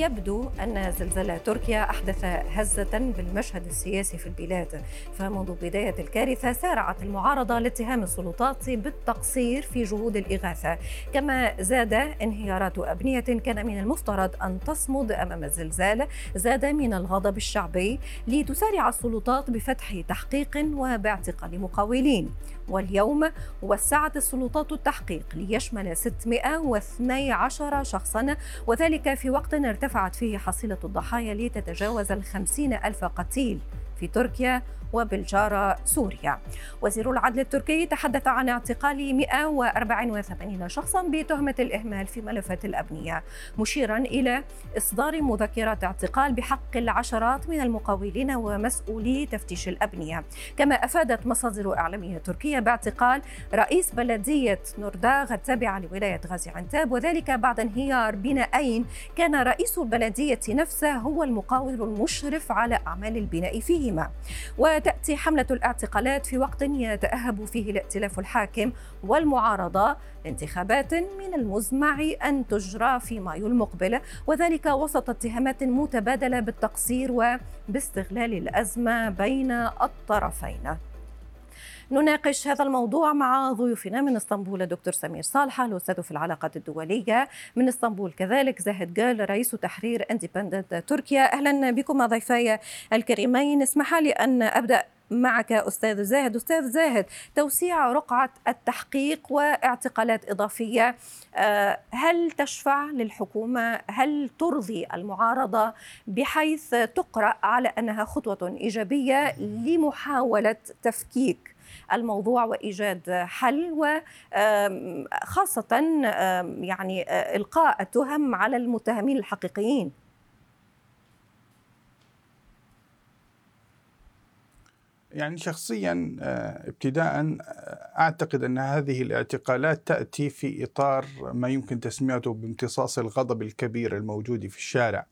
يبدو أن زلزال تركيا أحدث هزة بالمشهد السياسي في البلاد. فمنذ بداية الكارثة سارعت المعارضة لاتهام السلطات بالتقصير في جهود الإغاثة. كما زاد انهيارات أبنية كان من المفترض أن تصمد أمام الزلزال زاد من الغضب الشعبي لتسارع السلطات بفتح تحقيق وباعتقال مقاولين. واليوم وسعت السلطات التحقيق ليشمل 612 شخصا وذلك في وقت ارتفعت فيه حصيلة الضحايا لتتجاوز الخمسين ألف قتيل. في تركيا وبالجارة سوريا. وزير العدل التركي تحدث عن اعتقال 184 شخصا بتهمة الإهمال في ملفات الأبنية مشيرا إلى إصدار مذكرات اعتقال بحق العشرات من المقاولين ومسؤولي تفتيش الأبنية كما أفادت مصادر إعلامية تركية باعتقال رئيس بلدية نورداغ التابعة لولاية غازي عنتاب وذلك بعد انهيار بنائين كان رئيس البلدية نفسه هو المقاول المشرف على أعمال البناء فيهما وتأتي حملة الاعتقالات في وقت يتأهب فيه الائتلاف الحاكم والمعارضة لانتخابات من المزمع أن تجرى في مايو المقبل وذلك وسط اتهامات متبادلة بالتقصير وباستغلال الأزمة بين الطرفين. نناقش هذا الموضوع مع ضيوفنا من اسطنبول دكتور سمير صالحة الأستاذ في العلاقات الدولية من اسطنبول كذلك زاهد جال رئيس تحرير اندبندنت تركيا. أهلا بكم ضيفي الكريمين اسمح لي أن أبدأ معك أستاذ زاهد. أستاذ زاهد توسيع رقعة التحقيق واعتقالات إضافية هل تشفع للحكومة؟ هل ترضي المعارضة؟ بحيث تقرأ على أنها خطوة إيجابية لمحاولة تفكيك الموضوع وإيجاد حل وخاصه يعني إلقاء التهم على المتهمين الحقيقيين يعني شخصيا ابتداء أعتقد أن هذه الاعتقالات تأتي في إطار ما يمكن تسميته بامتصاص الغضب الكبير الموجود في الشارع.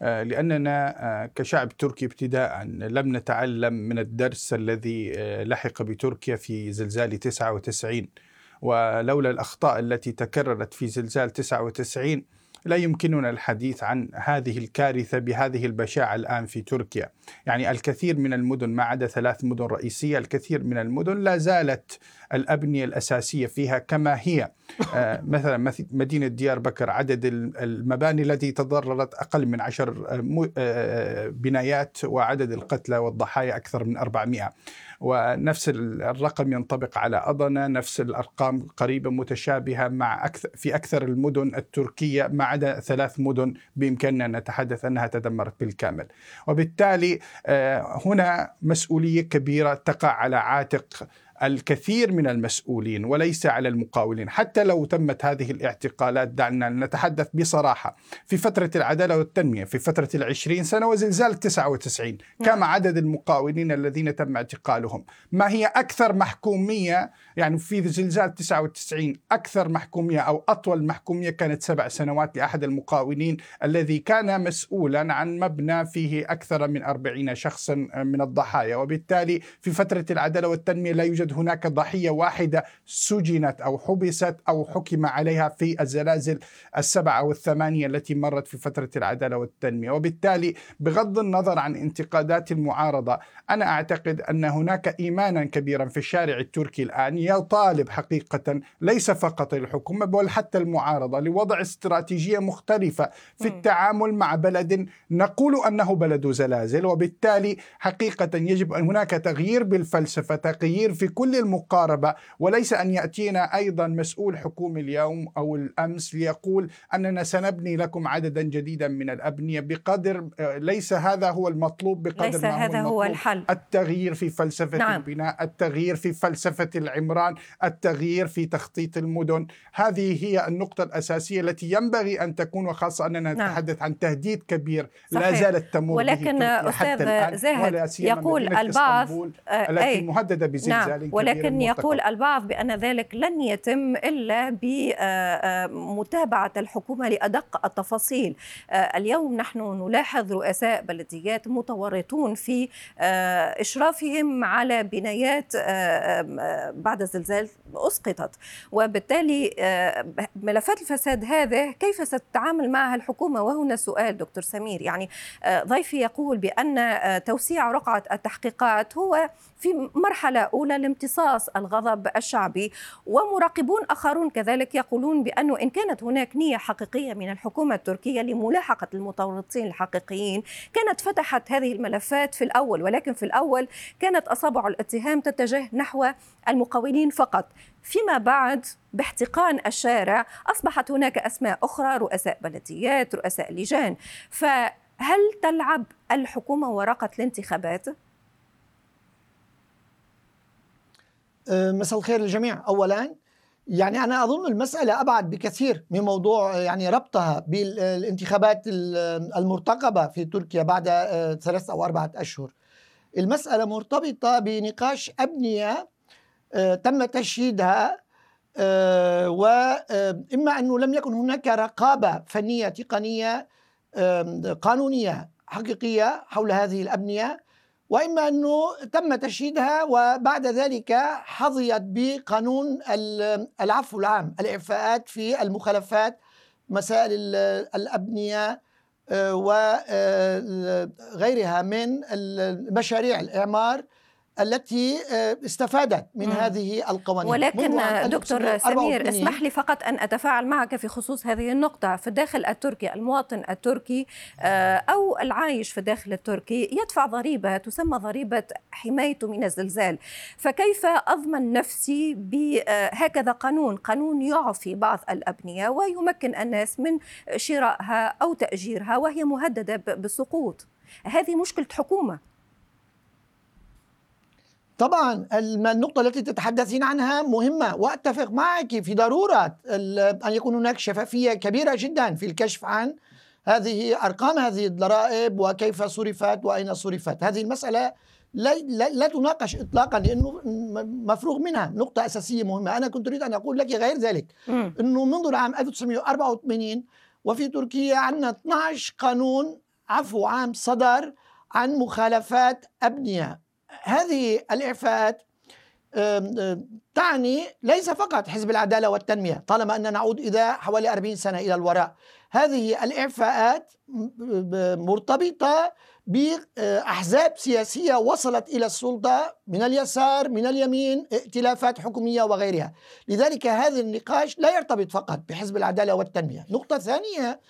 لأننا كشعب تركي ابتداء لم نتعلم من الدرس الذي لحق بتركيا في زلزال 99 ولولا الأخطاء التي تكررت في زلزال 99 لا يمكننا الحديث عن هذه الكارثة بهذه البشاعة الآن في تركيا، يعني الكثير من المدن ما عدا ثلاث مدن رئيسية، الكثير من المدن لا زالت الأبنية الأساسية فيها كما هي، آه مثلا مدينة ديار بكر عدد المباني التي تضررت أقل من عشر آه بنايات وعدد القتلى والضحايا أكثر من 400. ونفس الرقم ينطبق على أضنة نفس الأرقام قريبة متشابهة مع أكثر في أكثر المدن التركية ما عدا ثلاث مدن بإمكاننا أن نتحدث أنها تدمرت بالكامل. وبالتالي هنا مسؤولية كبيرة تقع على عاتق الكثير من المسؤولين وليس على المقاولين. حتى لو تمت هذه الاعتقالات دعنا نتحدث بصراحة في فترة العدالة والتنمية في فترة العشرين سنة وزلزال 99 كم عدد المقاولين الذين تم اعتقالهم؟ ما هي أكثر محكومية؟ يعني في زلزال 99 أكثر محكومية أو أطول محكومية كانت سبع سنوات لأحد المقاولين الذي كان مسؤولا عن مبنى فيه أكثر من 40 شخصا من الضحايا. وبالتالي في فترة العدالة والتنمية لا يوجد هناك ضحية واحدة سجنت أو حبست أو حكم عليها في الزلازل السبعة أو الثمانية التي مرت في فترة العدالة والتنمية. وبالتالي بغض النظر عن انتقادات المعارضة أنا أعتقد أن هناك إيمانا كبيرا في الشارع التركي الآن يطالب حقيقة ليس فقط الحكومة بل حتى المعارضة لوضع استراتيجية مختلفة في التعامل مع بلد نقول أنه بلد زلازل. وبالتالي حقيقة يجب أن هناك تغيير بالفلسفة تغيير في كل المقاربة وليس أن يأتينا أيضا مسؤول حكومي اليوم أو الأمس ليقول أننا سنبني لكم عددا جديدا من الأبنية بقدر ليس هذا هو المطلوب بقدر ليس ما هذا هو الحل التغيير في فلسفة نعم. البناء التغيير في فلسفة العمران التغيير في تخطيط المدن هذه هي النقطة الأساسية التي ينبغي أن تكون وخاصة أننا نعم. نتحدث عن تهديد كبير صحيح. لا زالت تمر ولكن أستاذ زاهد يقول البعض التي مهددة بزلزال نعم. ولكن يقول البعض بأن ذلك لن يتم إلا بمتابعة الحكومة لأدق التفاصيل. اليوم نحن نلاحظ رؤساء بلديات متورطون في إشرافهم على بنايات بعد الزلزال أسقطت. وبالتالي ملفات الفساد هذا كيف ستتعامل معها الحكومة؟ وهنا سؤال دكتور سمير. يعني ضيفي يقول بأن توسيع رقعة التحقيقات هو في مرحلة أولى لامتصاص الغضب الشعبي ومراقبون آخرون كذلك يقولون بأنه إن كانت هناك نية حقيقية من الحكومة التركية لملاحقة المتورطين الحقيقيين كانت فتحت هذه الملفات في الأول ولكن في الأول كانت أصابع الاتهام تتجه نحو المقاولين فقط فيما بعد باحتقان الشارع أصبحت هناك أسماء أخرى رؤساء بلديات رؤساء لجان فهل تلعب الحكومة ورقة الانتخابات؟ مساء الخير للجميع اولا يعني أنا أظن المسألة أبعد بكثير من موضوع يعني ربطها بالانتخابات المرتقبة في تركيا بعد ثلاث أو أربعة أشهر. المسألة مرتبطة بنقاش أبنية تم تشييدها واما أنه لم يكن هناك رقابة فنية تقنية قانونية حقيقية حول هذه الأبنية وإما أنه تم تشييدها وبعد ذلك حظيت بقانون العفو العام الإعفاءات في المخالفات مسائل الابنيه آه، وغيرها آه، من مشاريع الإعمار. التي آه، استفادت من مم. هذه القوانين. ولكن دكتور سمير اسمح لي فقط أن أتفاعل معك في خصوص هذه النقطة. في الداخل التركي المواطن التركي آه، أو العايش في الداخل التركي يدفع ضريبة تسمى ضريبة حمايته من الزلزال. فكيف أضمن نفسي بهكذا قانون؟ قانون يعفي بعض الأبنية ويمكن الناس من شرائها أو تأجيرها وهي مهددة بالسقوط هذه مشكلة حكومة. طبعا النقطة التي تتحدثين عنها مهمة وأتفق معك في ضرورة أن يكون هناك شفافية كبيرة جدا في الكشف عن هذه أرقام هذه الضرائب وكيف صرفت وأين صرفت. هذه المسألة لا, لا, لا تناقش إطلاقا لأنه مفروغ منها نقطة أساسية مهمة. أنا كنت أريد أن أقول لك غير ذلك أنه منذ العام 1984 وفي تركيا عندنا 12 قانون عفو عام صدر عن مخالفات أبنية. هذه الإعفاءات تعني ليس فقط حزب العدالة والتنمية طالما أننا نعود إذا حوالي 40 سنة إلى الوراء. هذه الإعفاءات مرتبطة بأحزاب سياسية وصلت إلى السلطة من اليسار من اليمين ائتلافات حكومية وغيرها. لذلك هذا النقاش لا يرتبط فقط بحزب العدالة والتنمية. نقطة ثانية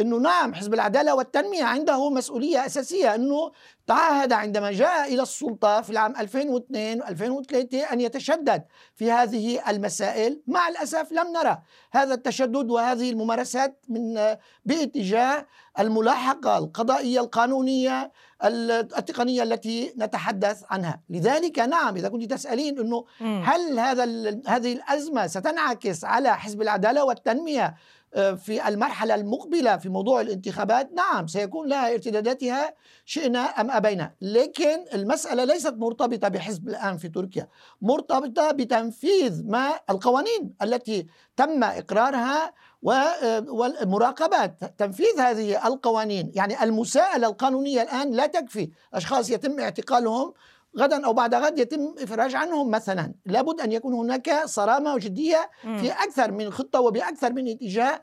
إنه نعم حزب العدالة والتنمية عنده مسؤولية أساسية إنه تعهد عندما جاء إلى السلطة في العام 2002 و2003 أن يتشدد في هذه المسائل، مع الأسف لم نرى هذا التشدد وهذه الممارسات من باتجاه الملاحقة القضائية القانونية التقنية التي نتحدث عنها، لذلك نعم إذا كنت تسألين إنه هل هذا هذه الأزمة ستنعكس على حزب العدالة والتنمية في المرحلة المقبلة في موضوع الانتخابات نعم سيكون لها ارتداداتها شئنا أم أبينا. لكن المسألة ليست مرتبطة بحزب الآن في تركيا مرتبطة بتنفيذ ما القوانين التي تم إقرارها ومراقبة تنفيذ هذه القوانين يعني المساءلة القانونية الآن لا تكفي. أشخاص يتم اعتقالهم غدا أو بعد غد يتم إفراج عنهم مثلا. لابد أن يكون هناك صرامة وجديه في أكثر من خطة وبأكثر من اتجاه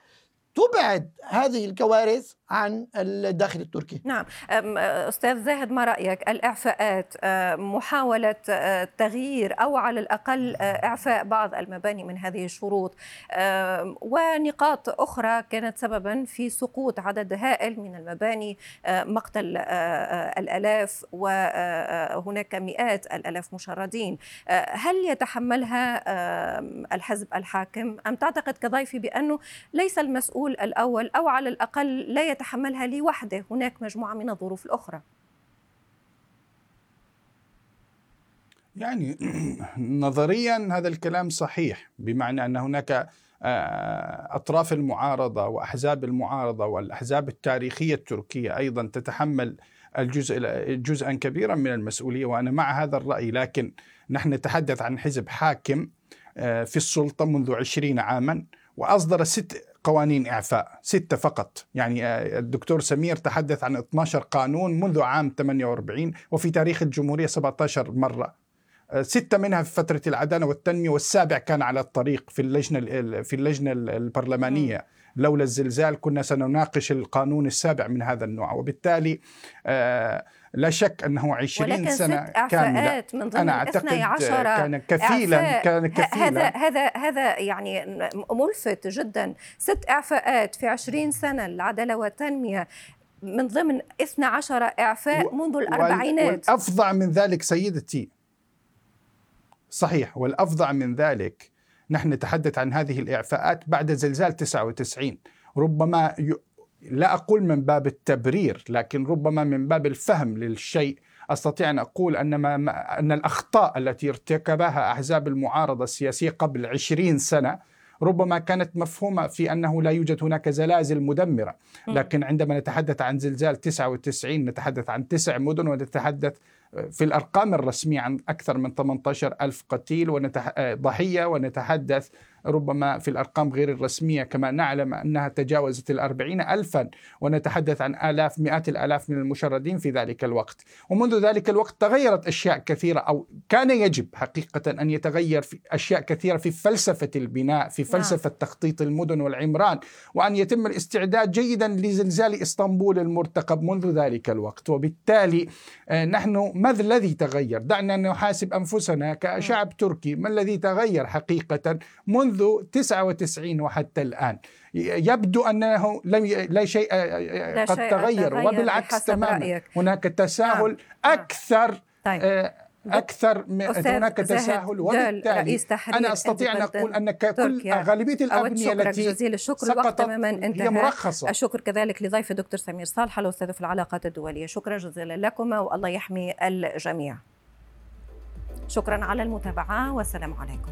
تبعد هذه الكوارث عن الداخل التركي. نعم. أستاذ زاهد ما رأيك؟ الإعفاءات محاولة تغيير أو على الأقل إعفاء بعض المباني من هذه الشروط ونقاط أخرى كانت سببا في سقوط عدد هائل من المباني مقتل الألاف وهناك مئات الألاف مشردين. هل يتحملها الحزب الحاكم؟ أم تعتقد كضيفي بأنه ليس المسؤول الأول أو على الأقل لا يتحملها لوحده هناك مجموعة من الظروف الأخرى. يعني نظريا هذا الكلام صحيح بمعنى أن هناك آه، أطراف المعارضة وأحزاب المعارضة والأحزاب التاريخية التركية أيضا تتحمل الجزء جزءا كبيرا من المسؤولية وأنا مع هذا الرأي. لكن نحن نتحدث عن حزب حاكم آه، في السلطة منذ عشرين عاما وأصدر ست قوانين إعفاء ستة فقط. يعني آه، الدكتور سمير تحدث عن 12 قانون منذ عام 48 وفي تاريخ الجمهورية 17 مرة. آه، ستة منها في فترة العدالة والتنمية والسابع كان على الطريق في اللجنة في اللجنة البرلمانية. لولا الزلزال كنا سنناقش القانون السابع من هذا النوع وبالتالي آه لا شك أنه 20 ولكن سنة ست كامله من ضمن أنا أعتقد كان كفيلا كان كفيلا هذا هذا هذا يعني ملفت جدا. ست إعفاءات في 20 سنة العدالة والتنمية من ضمن 12 إعفاء منذ الأربعينات. والافظع من ذلك سيدتي. صحيح والافظع من ذلك نحن نتحدث عن هذه الإعفاءات بعد زلزال 99 ربما لا أقول من باب التبرير لكن ربما من باب الفهم للشيء. أستطيع أن أقول أن ما أن الأخطاء التي ارتكبها أحزاب المعارضة السياسية قبل 20 سنة ربما كانت مفهومة في أنه لا يوجد هناك زلازل مدمرة، لكن عندما نتحدث عن زلزال 99 نتحدث عن تسع مدن ونتحدث في الأرقام الرسمية عن أكثر من 18 ألف قتيل ونتح... ضحية ونتحدث ربما في الأرقام غير الرسمية كما نعلم أنها تجاوزت الأربعين ألفا ونتحدث عن آلاف مئات الآلاف من المشردين في ذلك الوقت. ومنذ ذلك الوقت تغيرت أشياء كثيرة أو كان يجب حقيقة أن يتغير في أشياء كثيرة في فلسفة البناء في نعم. فلسفة تخطيط المدن والعمران وأن يتم الاستعداد جيدا لزلزال إسطنبول المرتقب منذ ذلك الوقت. وبالتالي آه، نحن ما الذي تغير؟ دعنا نحاسب أنفسنا كشعب تركي ما الذي تغير حقيقة منذ منذ 99 وحتى الآن. يبدو أنه لم لا شيء لا قد شيء تغير, وبالعكس تماما. هناك تساهل نعم. أكثر طيب. آه، أكثر هناك تساهل. وبالتالي أنا أستطيع أن أقول ان كل غالبية الأبنية التي جزيل الشكر الوقت تماما انتهى. هي مرخصة. الشكر كذلك لضيف الدكتور سمير صالح الأستاذ في العلاقات الدولية. شكرا جزيلا لكم والله يحمي الجميع. شكرا على المتابعة والسلام عليكم.